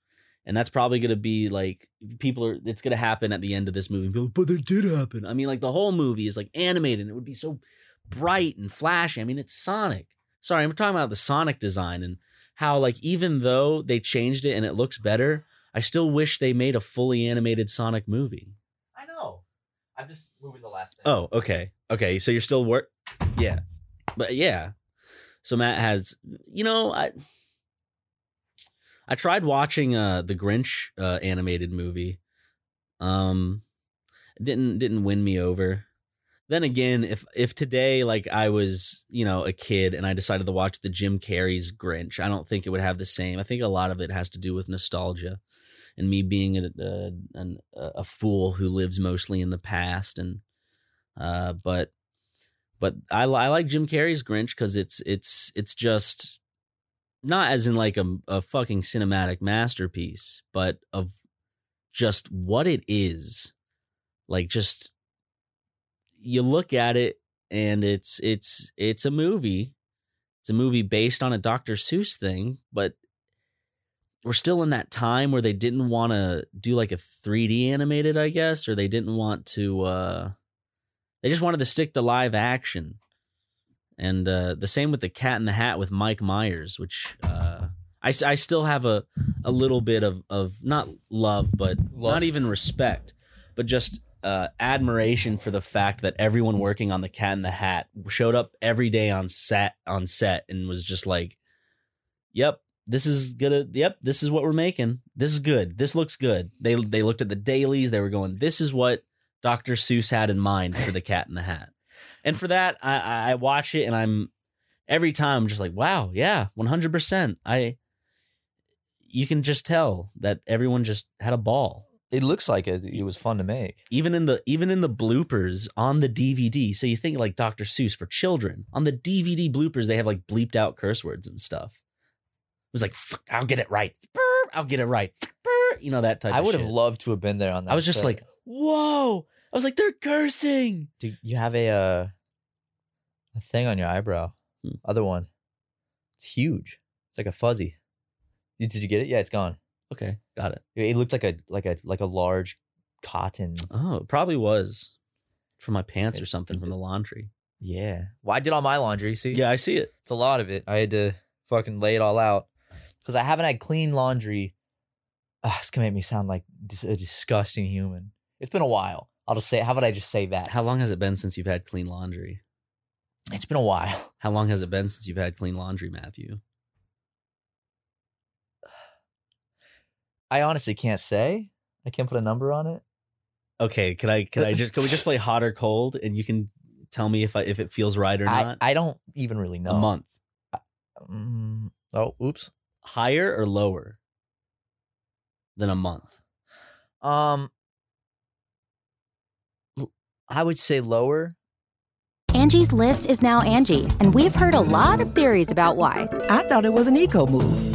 And that's probably going to be like people are. It's going to happen at the end of this movie. But it did happen. I mean, like the whole movie is like animated. and It would be so bright and flashy. I mean, it's Sonic. Sorry, I'm talking about the Sonic design and how like even though they changed it and it looks better, I still wish they made a fully animated Sonic movie. I'm just moving the last thing. Oh, okay. Okay, so you're still work Yeah. But yeah. So Matt has you know, I I tried watching uh the Grinch uh animated movie. Um didn't didn't win me over. Then again, if if today like I was, you know, a kid and I decided to watch the Jim Carrey's Grinch, I don't think it would have the same. I think a lot of it has to do with nostalgia and me being a a, an- a fool who lives mostly in the past and uh but but I, I like Jim Carrey's Grinch because it's it's it's just not as in like a, a fucking cinematic masterpiece, but of just what it is. Like just you look at it and it's it's it's a movie. It's a movie based on a Dr. Seuss thing, but we're still in that time where they didn't want to do like a 3D animated, I guess, or they didn't want to uh they just wanted to stick to live action. And uh, the same with the Cat in the Hat with Mike Myers, which uh, I still have a, a little bit of, of not love, but not even respect, but just uh, admiration for the fact that everyone working on the Cat in the Hat showed up every day on set on set and was just like, "Yep, this is gonna. Yep, this is what we're making. This is good. This looks good." They they looked at the dailies. They were going, "This is what Dr. Seuss had in mind for the Cat in the Hat." And for that, I, I I watch it and I'm every time I'm just like, wow, yeah, 100%. I you can just tell that everyone just had a ball. It looks like it, it was fun to make. Even in the even in the bloopers on the DVD. So you think like Dr. Seuss for children. On the DVD bloopers they have like bleeped out curse words and stuff. It was like, "Fuck, I'll get it right. I'll get it right. Brr," You know that type I would have loved to have been there on that. I was just like, "Whoa." I was like, "They're cursing." Dude, you have a uh, a thing on your eyebrow. Hmm. Other one. It's huge. It's like a fuzzy. Did did you get it? Yeah, it's gone. Okay, got it. It looked like a like a like a large cotton. Oh, it probably was from my pants or something from the laundry. Yeah. Well, I did all my laundry. See, Yeah, I see it. it's a lot of it. I had to fucking lay it all out because I haven't had clean laundry. Ah, it's gonna make me sound like a disgusting human. It's been a while. I'll just say. How about I just say that? How long has it been since you've had clean laundry? It's been a while. How long has it been since you've had clean laundry, Matthew? I honestly can't say. I can't put a number on it. Okay, can I can I just can we just play hot or cold and you can tell me if I if it feels right or not? I don't even really know. A month. Mm, oh, oops. Higher or lower than a month? Um, l- I would say lower. Angie's list is now Angie, and we've heard a lot of theories about why. I thought it was an eco move.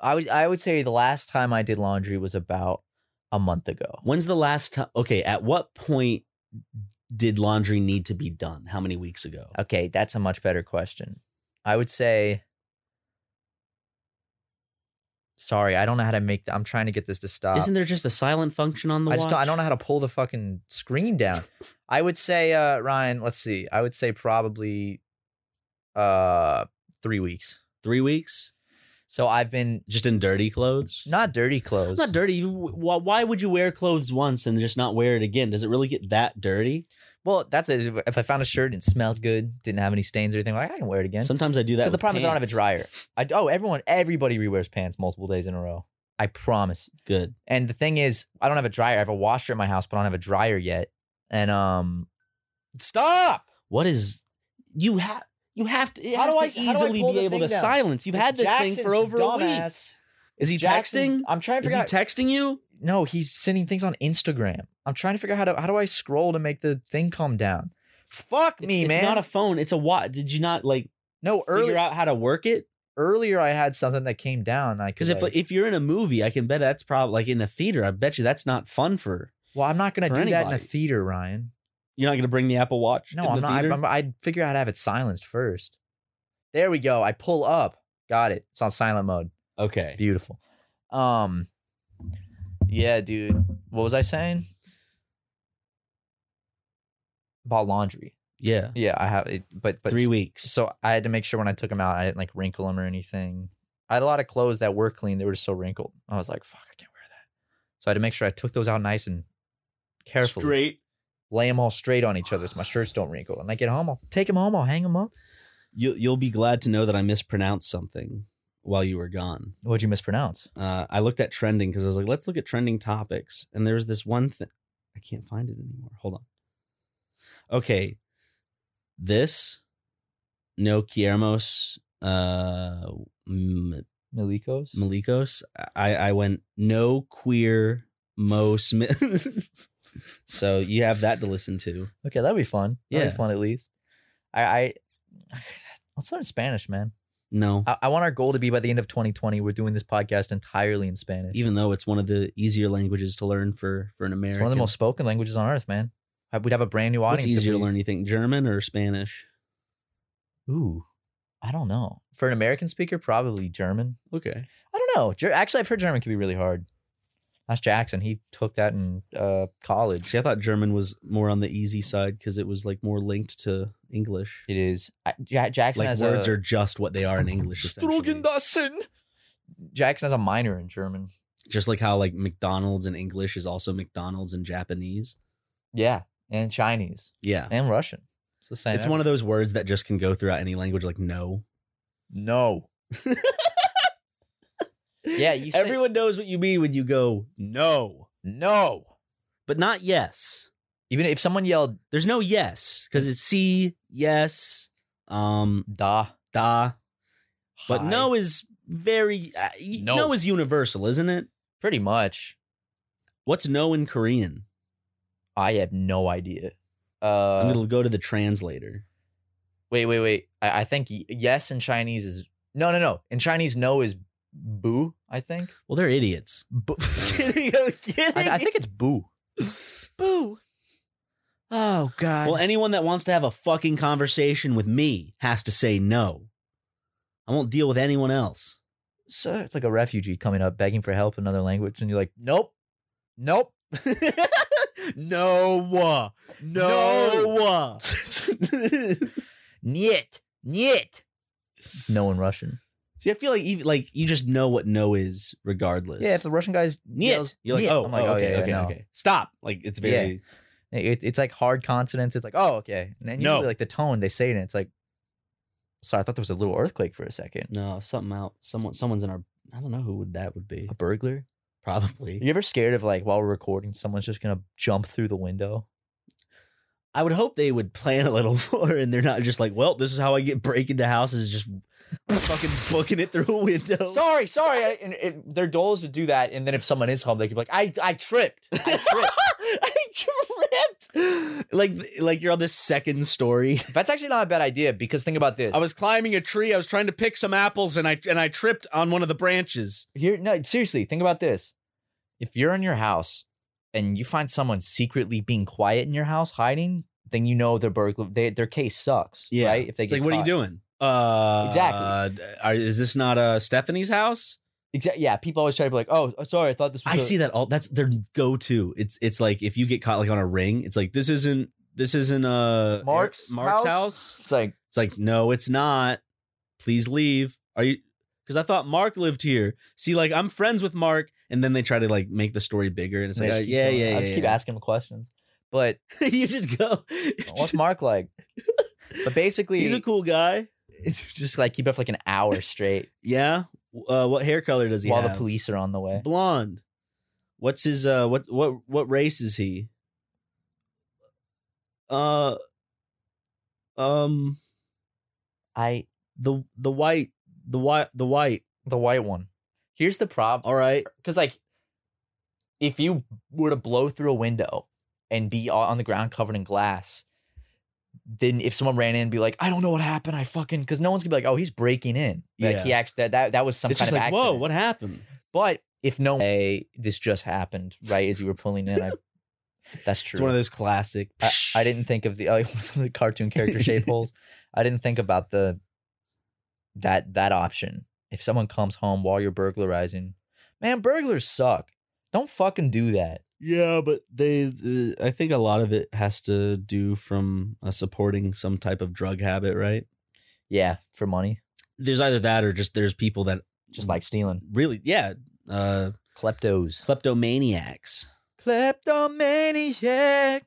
I would I would say the last time I did laundry was about a month ago. When's the last time? Okay, at what point did laundry need to be done? How many weeks ago? Okay, that's a much better question. I would say Sorry, I don't know how to make. That. I'm trying to get this to stop. Isn't there just a silent function on the I watch? just don't, I don't know how to pull the fucking screen down. I would say, uh, Ryan. Let's see. I would say probably, uh, three weeks. Three weeks, So I've been just in dirty clothes. not dirty clothes. Not dirty. Why would you wear clothes once and just not wear it again? Does it really get that dirty? Well, that's it. If I found a shirt and it smelled good, didn't have any stains or anything, like I can wear it again. Sometimes I do that. Because the problem is I don't have a dryer. I oh everyone everybody rewears pants multiple days in a row. I promise. Good. And the thing is, I don't have a dryer. I have a washer in my house, but I don't have a dryer yet. And um, stop. What is you have? You have to. It How has do to I- easily be able to down? silence. You've It's had this thing for over a week. Is he Jackson's- texting? I'm trying to Is he out. texting you? no, he's sending things on Instagram. I'm trying to figure out how to how do I scroll to make the thing calm down. Fuck me, it's, man. It's not a phone. It's a what? Did you not like no figure earlier out how to work it? earlier I had something that came down. I Because if like, if you're in a movie, I can bet that's probably like in a theater. I bet you that's not fun for. well, I'm not gonna for do that in a theater, Ryan. You're not going to bring the Apple Watch. No, I'm not. I, theater? I'd figure out how to have it silenced first. There we go. I pull up. Got it. It's on silent mode. okay. Beautiful. Um, yeah, dude. What was I saying? About laundry. Yeah. Yeah, I have it, but but Three weeks. So I had to make sure when I took them out, I didn't like wrinkle them or anything. I had a lot of clothes that were clean; they were just so wrinkled. I was like, "Fuck, I can't wear that." So I had to make sure I took those out nice and carefully, Straight. Lay them all straight on each other so my shirts don't wrinkle. And I get home, I'll take them home, I'll hang them up. You, you'll be glad to know that I mispronounced something while you were gone. What'd you mispronounce? Uh, I looked at trending because I was like, let's look at trending topics. And there's this one thing. I can't find it anymore. Hold on. Okay. This, no Quiermos, uh, M- Milikos. Malikos. I, I went no queer Mo Smith. so you have that to listen to. Okay, that'd be fun. That'd Yeah. be fun at least. I, I let's learn Spanish, man. No, I, I want our goal to be by the end of 2020, we're doing this podcast entirely in Spanish. even though it's one of the easier languages to learn for for an it's American. one of the most spoken languages on earth, man. We'd have a brand new audience. What's easier to learn? You think German or Spanish? Ooh, I don't know. For an American speaker, probably German. Okay. I don't know. Actually, I've heard German can be really hard. That's Jackson. He took that in uh, college. See, I thought German was more on the easy side because it was like more linked to English. It is. I, Ja- Jackson Like has words a, are just what they are in English. essentially. Strogendassen. Jackson has a minor in German. Just like how like McDonald's in English is also McDonald's in Japanese. Yeah, and Chinese Yeah. and Russian. It's the same. It's one of those words that just can go throughout any language, like no. no. yeah, you say, Everyone knows what you mean when you go no, no. but not yes. Even if someone yelled There's no yes because it's see, yes, um, da, da, but hi, no is very uh, No. no is universal, isn't it? pretty much. What's no in Korean? I have no idea. I'm Uh, gonna go to the translator. wait, wait, wait. I, I think yes in Chinese is no, no, no. In Chinese, no is boo. I think. Well, they're idiots. Boo. kidding, I'm kidding. I, I think it's boo. boo. Oh God. Well, anyone that wants to have a fucking conversation with me has to say no. I won't deal with anyone else. so it's like a refugee coming up begging for help in another language, and you're like, nope, nope. no, no. Niet, niet. It's no in Russian. See, I feel like even like you just know what no is, regardless. Yeah, if the Russian guy's Niet. yells, You're like, "Niet," oh, I'm like, oh, oh, okay, yeah, yeah, okay, no. okay. Stop. Like it's Yeah. very. It, it's like hard consonants. It's like, oh, okay. And then No. usually like the tone they say it and it's like, sorry, I thought there was a little earthquake for a second. No, something out. Someone, someone's in our. I don't know who would that would be. A burglar? Probably. you ever scared of like while we're recording, someone's just gonna jump through the window? I would hope they would plan a little more, and they're not just like, well, this is how I get break into houses, just fucking booking it through a window. Sorry, sorry. I, and it, their goal is to do that, and then if someone is home, they can be like, I, I tripped. I tripped. I tripped. Like, like you're on this second story. That's actually not a bad idea because think about this. I was climbing a tree. I was trying to pick some apples, and I and I tripped on one of the branches. Here, no, seriously, think about this. If you're in your house and you find someone secretly being quiet in your house, hiding, then you know their burglar, they, their case sucks, Yeah. right? If they it's get like, what are you doing? Uh, Exactly. Are, is this not uh, Stephanie's house? Exactly. Yeah, people always try to be like, "Oh, sorry, I thought this was." I a- see that all. That's their go-to. It's it's like if you get caught like on a ring, it's like this isn't this isn't uh Mark's Mark's house? house. It's like, It's like no, it's not. Please leave. Are you? Because I thought Mark lived here. See, like I'm friends with Mark, and then they try to like make the story bigger, and it's they like, uh, yeah, going. yeah, I yeah. just keep yeah. asking them questions, but you just go. what's Mark like? But basically, He's a cool guy. it's just like keep it for like an hour straight Yeah. Uh, what hair color does he have? while have? the police are on the way. Blonde. What's his uh what what what race is he? Uh um I the the white the white the white. the white one. Here's the problem. All right. because like if you were to blow through a window and be on the ground covered in glass then if someone ran in and be like i don't know what happened i fucking because no one's gonna be like oh he's breaking in like Yeah. he actually that, that that was some it's kind just of like, whoa, what happened? but if no hey this just happened right as you were pulling in i that's true It's one of those classic I, I didn't think of the, oh, the cartoon character shape holes. I didn't think about the that that option. If someone comes home while you're burglarizing, man, burglars suck. Don't fucking do that. Yeah, but they the, I think a lot of it has to do from uh, supporting some type of drug habit, right? Yeah, for money, There's either that or just there's people that just like stealing. really yeah, uh Kleptos. kleptomaniacs. Kleptomaniac.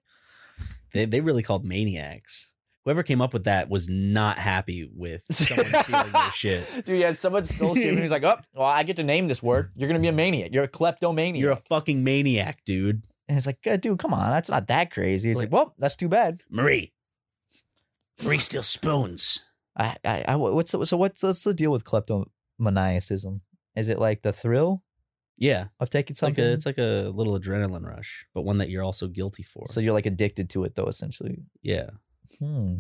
They they really called maniacs. Whoever came up with that was not happy with someone stealing their shit. Dude, yeah, someone stole shit and he's like, oh, well, I get to name this word. You're gonna be a maniac. You're a kleptomaniac. You're a fucking maniac, dude. and it's like, "Uh, dude, come on, that's not that crazy. It's like, well, that's too bad. Marie. Marie steals spoons. I, I, I what's the, so what's what's the deal with kleptomaniacism? Is it like the thrill Yeah. of taking It's like something? a it's like a little adrenaline rush, but one that you're also guilty for. so you're like addicted to it though, essentially. yeah. Hmm.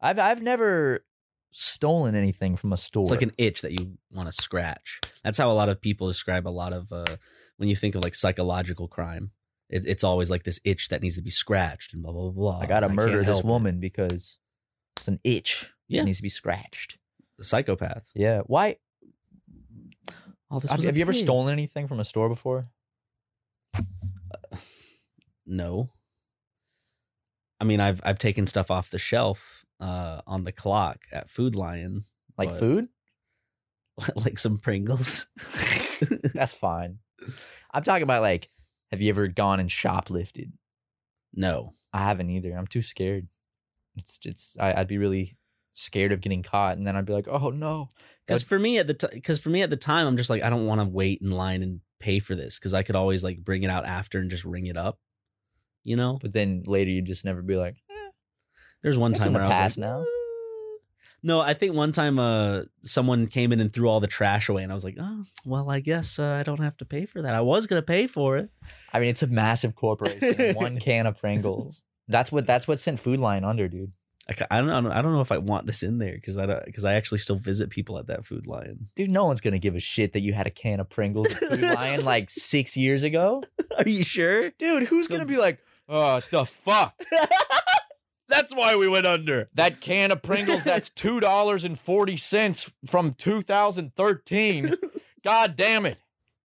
I've I've never stolen anything from a store. It's like an itch that you want to scratch. That's how a lot of people describe a lot of uh, when you think of like psychological crime. It, it's always like this itch that needs to be scratched and blah blah blah. blah. I gotta murder this help it. woman because it's an itch. Yeah. It needs to be scratched. The psychopath. Yeah. Why? Oh, this Have, have you ever stolen anything from a store before? No. I mean, I've I've taken stuff off the shelf uh, on the clock at Food Lion. Like but- food? like some Pringles. That's fine. I'm talking about like, have you ever gone and shoplifted? no. I haven't either. I'm too scared. It's it's I, I'd be really scared of getting caught, and then I'd be like, oh no, Because for me at the because for me at the time, I'm just like I don't want to wait in line and pay for this because I could always like bring it out after and just ring it up. You know, But then later you'd just never be like, there's one time where I was past like, now. No, I think one time uh someone came in and threw all the trash away, and I was like, oh well, I guess uh, I don't have to pay for that. I was gonna pay for it. I mean, it's a massive corporation. One can of Pringles. That's what that's what sent Food Lion under, dude. I, I don't I don't- I don't know if I want this in there because I don't because I actually still visit people at that Food Lion. Dude, no one's gonna give a shit that you had a can of Pringles at Food Lion like six years ago. Are you sure? Dude, who's gonna be like, oh, the fuck? That's why we went under. That can of Pringles that's two dollars and forty cents from 2013. God damn it.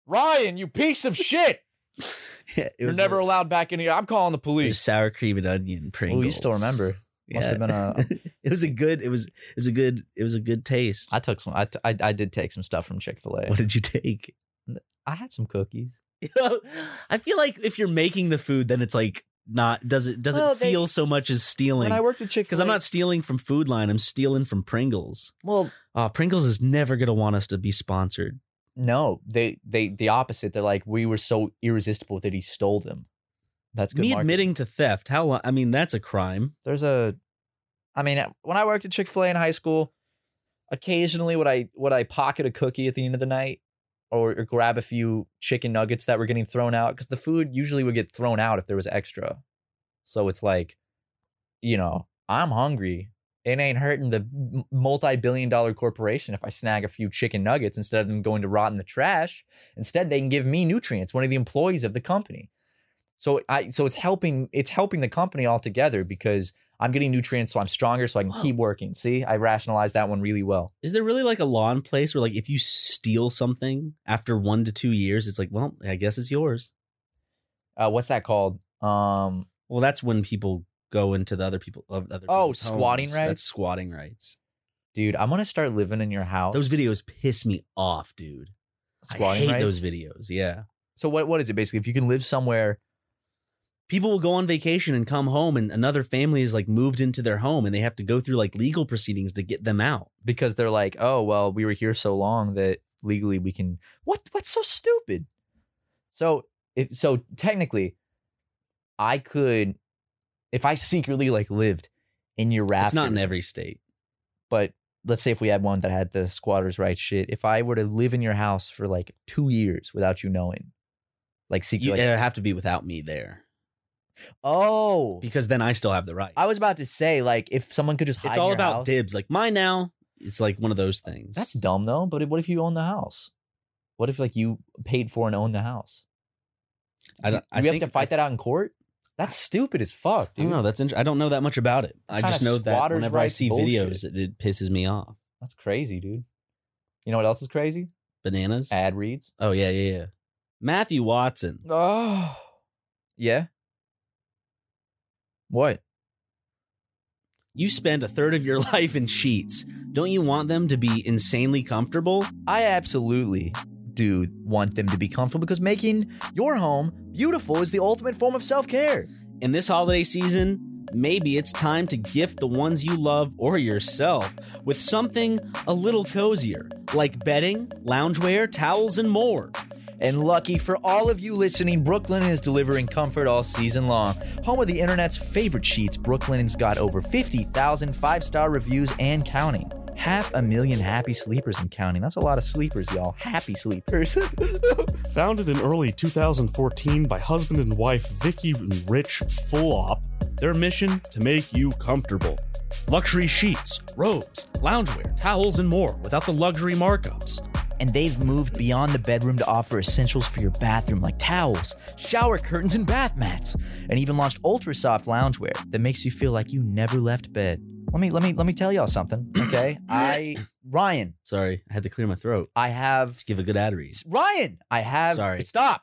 Ryan, you piece of shit. Yeah, You're never a- allowed back in here. I'm calling the police. sour cream and onion Pringles. Oh, you still remember. Must have been a it was a good. It was. It was a good. It was a good taste. I took some I, t- I, I did take some stuff from Chick-fil-A. What did you take? I had some cookies. I feel like if you're making the food, then it's like not does it doesn't Well, they- feel so much as stealing. When I worked at Chick-fil-A because I'm not stealing from Food Lion, I'm stealing from Pringles. Well, Uh, Pringles is never gonna want us to be sponsored. no, they they the opposite. They're like, we were so irresistible that he stole them. That's good Me marketing. admitting to theft, how? lo- I mean, that's a crime. there's a i mean when i worked at chick-fil-a in high school occasionally would i would i pocket a cookie at the end of the night or, or grab a few chicken nuggets that were getting thrown out because the food usually would get thrown out if there was extra. So it's like you know i'm hungry. It ain't hurting the multi-billion dollar corporation if i snag a few chicken nuggets instead of them going to rot in the trash. Instead they can give me nutrients one of the employees of the company. So I so it's helping it's helping the company altogether because I'm getting nutrients so I'm stronger so I can Wow. keep working. See, I rationalized that one really well. Is there really like a law in place where like if you steal something after one to two years, it's like, well, I guess it's yours. Uh, what's that called? Um, Well, that's when people go into the other people of other. Oh, squatting homes. rights? That's squatting rights. dude, I'm gonna start living in your house. Those videos piss me off, dude. squatting I hate rights? those videos. Yeah. So what what is it basically? If you can live somewhere, People will go on vacation and come home, and another family is like moved into their home, and they have to go through like legal proceedings to get them out. because they're like, oh well, we were here so long that legally we can. What what's so stupid? So if so, technically, I could, if I secretly like lived in your rafters. It's not in every state. but let's say if we had one that had the squatters' rights shit, if I were to live in your house for like two years without you knowing, like secret, You, like- it'd have to be without me there oh, because then I still have the right. I was about to say like if someone could just hide It's all your about house- dibs. Like mine now. It's like one of those things. That's dumb though. But what if you own the house? What if like you paid for and owned the house? I, Do don't- I we have think to fight that out in court? That's stupid as fuck, I dude. don't know. That's int- I don't know that much about it. I Kinda just know that squatters' whenever I rights see bullshit. videos, it, it pisses me off. That's crazy, dude. You know what else is crazy? Bananas. Ad reads. Oh yeah, yeah, yeah. Matthew Watson. Oh, yeah. What? You spend a third of your life in sheets. Don't you want them to be insanely comfortable? I absolutely do want them to be comfortable because making your home beautiful is the ultimate form of self care. In this holiday season, maybe it's time to gift the ones you love or yourself with something a little cozier, like bedding, loungewear, towels, and more. And lucky for all of you listening, Brooklinen is delivering comfort all season long. Home of the internet's favorite sheets, Brooklinen's got over 50,000 five star reviews and counting. Half a million happy sleepers and counting. That's a lot of sleepers, y'all. Happy sleepers. Founded in early 2014 by husband and wife Vicki and Rich Fulop, their mission to make you comfortable. Luxury sheets, robes, loungewear, towels, and more without the luxury markups. and they've moved beyond the bedroom to offer essentials for your bathroom like towels, shower curtains, and bath mats, and even launched ultra soft loungewear that makes you feel like you never left bed. Let me let me let me tell y'all something, okay? I Ryan, Sorry, I had to clear my throat. I have Let's give a good ad read. Ryan, I have Sorry. Stop.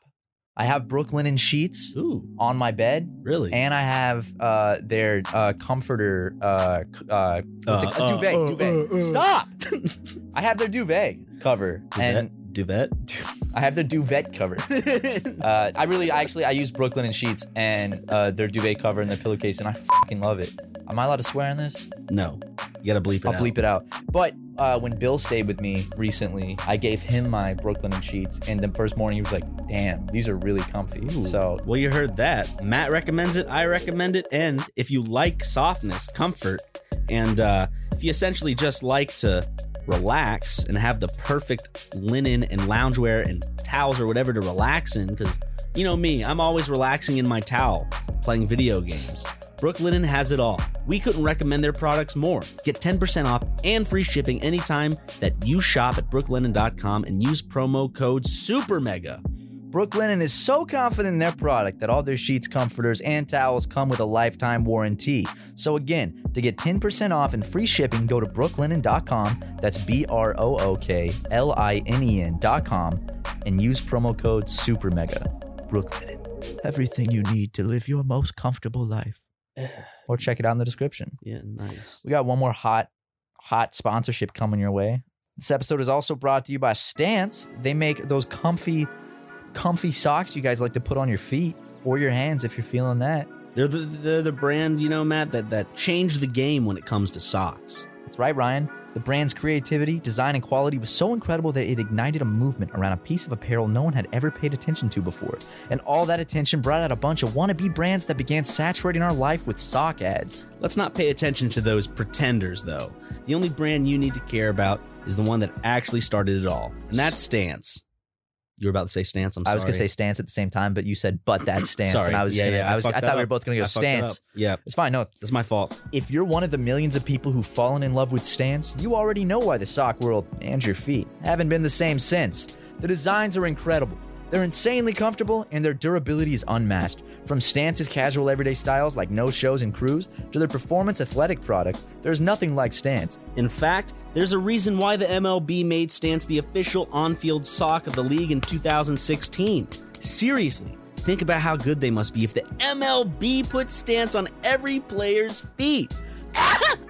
I have Brooklinen sheets Ooh, on my bed, really? and I have uh, their uh, comforter. Uh, uh, what's it Uh, called? uh, duvet. uh, duvet. Stop. I have their duvet cover, and duvet. I have their duvet cover. uh, I really, I actually, I use Brooklinen sheets and uh, their duvet cover and their pillowcase, and I fucking love it. Am I allowed to swear on this? No, you gotta bleep it I'll out. bleep it out. But uh, when Bill stayed with me recently, I gave him my Brooklinen sheets, and the first morning he was like, "Damn, these are really comfy." Ooh. So well, you heard that. Matt recommends it. I recommend it. And if you like softness, comfort, and uh, if you essentially just like to relax and have the perfect linen and loungewear and towels or whatever to relax in, because you know me, I'm always relaxing in my towel, playing video games. Brooklinen has it all. We couldn't recommend their products more. Get 10% off and free shipping anytime that you shop at brooklinen.com and use promo code SUPERMEGA. Brooklinen is so confident in their product that all their sheets, comforters, and towels come with a lifetime warranty. So again, to get 10% off and free shipping, go to brooklinen.com. That's B R O O K L I N E N.com and use promo code SUPERMEGA. Brooklinen, everything you need to live your most comfortable life. Or check it out in the description. Yeah, nice. We got one more hot, hot sponsorship coming your way. This episode is also brought to you by Stance. They make those comfy, comfy socks you guys like to put on your feet or your hands if you're feeling that. They're the, they're the brand, you know, Matt, that, that changed the game when it comes to socks. That's right, Ryan. The brand's creativity, design, and quality was so incredible that it ignited a movement around a piece of apparel no one had ever paid attention to before. And all that attention brought out a bunch of wannabe brands that began saturating our life with sock ads. Let's not pay attention to those pretenders, though. The only brand you need to care about is the one that actually started it all, and that's Stance. You were about to say Stance. I'm sorry. I was gonna say stance at the same time, but you said but that stance, Sorry. and I was Yeah, gonna, yeah, I I was I, fucked thought we were up. both gonna go I fucked that stance. up. Yeah. it's fine. No, That's my fault. If you're one of the millions of people who've fallen in love with Stance, you already know why the sock world and your feet haven't been the same since. The designs are incredible. They're insanely comfortable and their durability is unmatched. From Stance's casual everyday styles like no shows and crews to their performance athletic product, there's nothing like Stance. In fact, there's a reason why the MLB made Stance the official on field sock of the league in 2016. Seriously, think about how good they must be if the MLB puts Stance on every player's feet.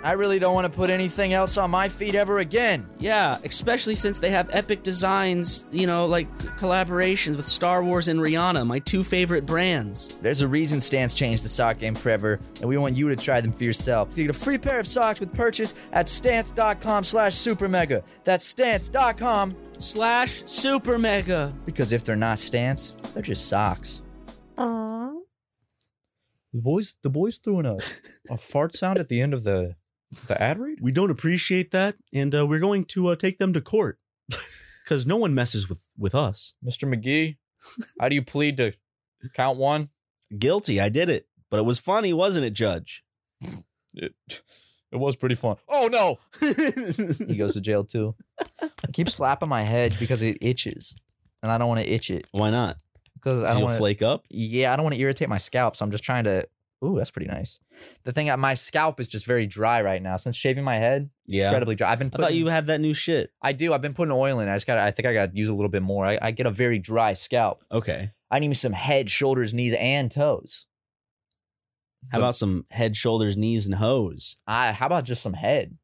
I really don't want to put anything else on my feet ever again. Yeah, especially since they have epic designs, you know, like collaborations with Star Wars and Rihanna, my two favorite brands. There's a reason Stance changed the sock game forever, and we want you to try them for yourself. You get a free pair of socks with purchase at stance.com slash supermega. That's stance.com Slash Super Mega. because if they're not Stance, they're just socks. The boys, the boys threw in a, a fart sound at the end of the the ad read. We don't appreciate that, and uh, we're going to uh, take them to court because no one messes with with us. Mr. McGee, how do you plead to count one? Guilty, I did it. But it was funny, wasn't it, Judge? It, it was pretty fun. Oh no! he goes to jail too. I keep slapping my head because it itches, and I don't want to itch it Why not? Because I don't want to flake up? Yeah, I don't want to irritate my scalp, so I'm just trying to. Ooh, that's pretty nice. The thing, my scalp is just very dry right now since shaving my head. Yeah. incredibly dry. I've been. I Putting, thought you had that new shit. I do. I've been putting oil in. I just got. I think I got to use a little bit more. I, I get a very dry scalp. Okay. I need me some head, shoulders, knees, and toes. How about some head, shoulders, knees, and hose? I. How about just some head?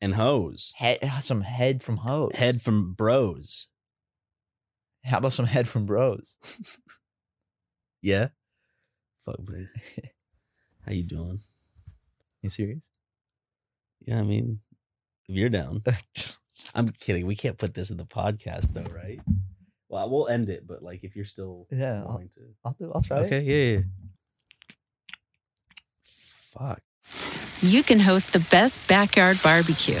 And hose. Head. Some head from hose. Head from bros. How about some head from bros? Yeah. Fuck man. How you doing? You serious? Yeah, I mean, if you're down. I'm kidding. We can't put this in the podcast though, right? Well, we'll end it, but like if you're still Yeah, I'll, wanting to. I'll do. I'll try. it. Okay, yeah, yeah. Fuck. you can host the best backyard barbecue.